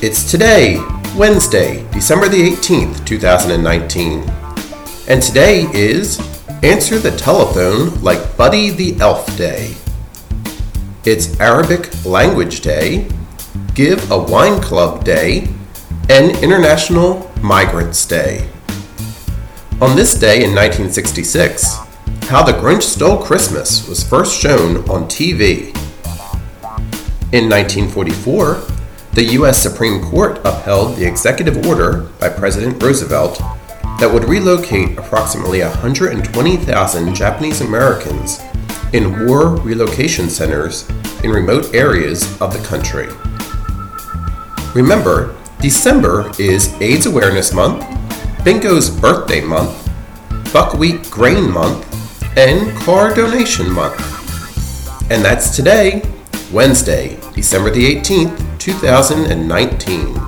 It's today, Wednesday, December the 18th, 2019. And today is Answer the Telephone Like Buddy the Elf Day. It's Arabic Language Day, Give a Wine Club Day, and International Migrants Day. On this day in 1966, How the Grinch Stole Christmas was first shown on TV. In 1944, the U.S. Supreme Court upheld the executive order by President Roosevelt that would relocate approximately 120,000 Japanese Americans in war relocation centers in remote areas of the country. Remember, December is AIDS Awareness Month, Bingo's Birthday Month, Buckwheat Grain Month, and Car Donation Month. And that's today, Wednesday, December the 18th, 2019.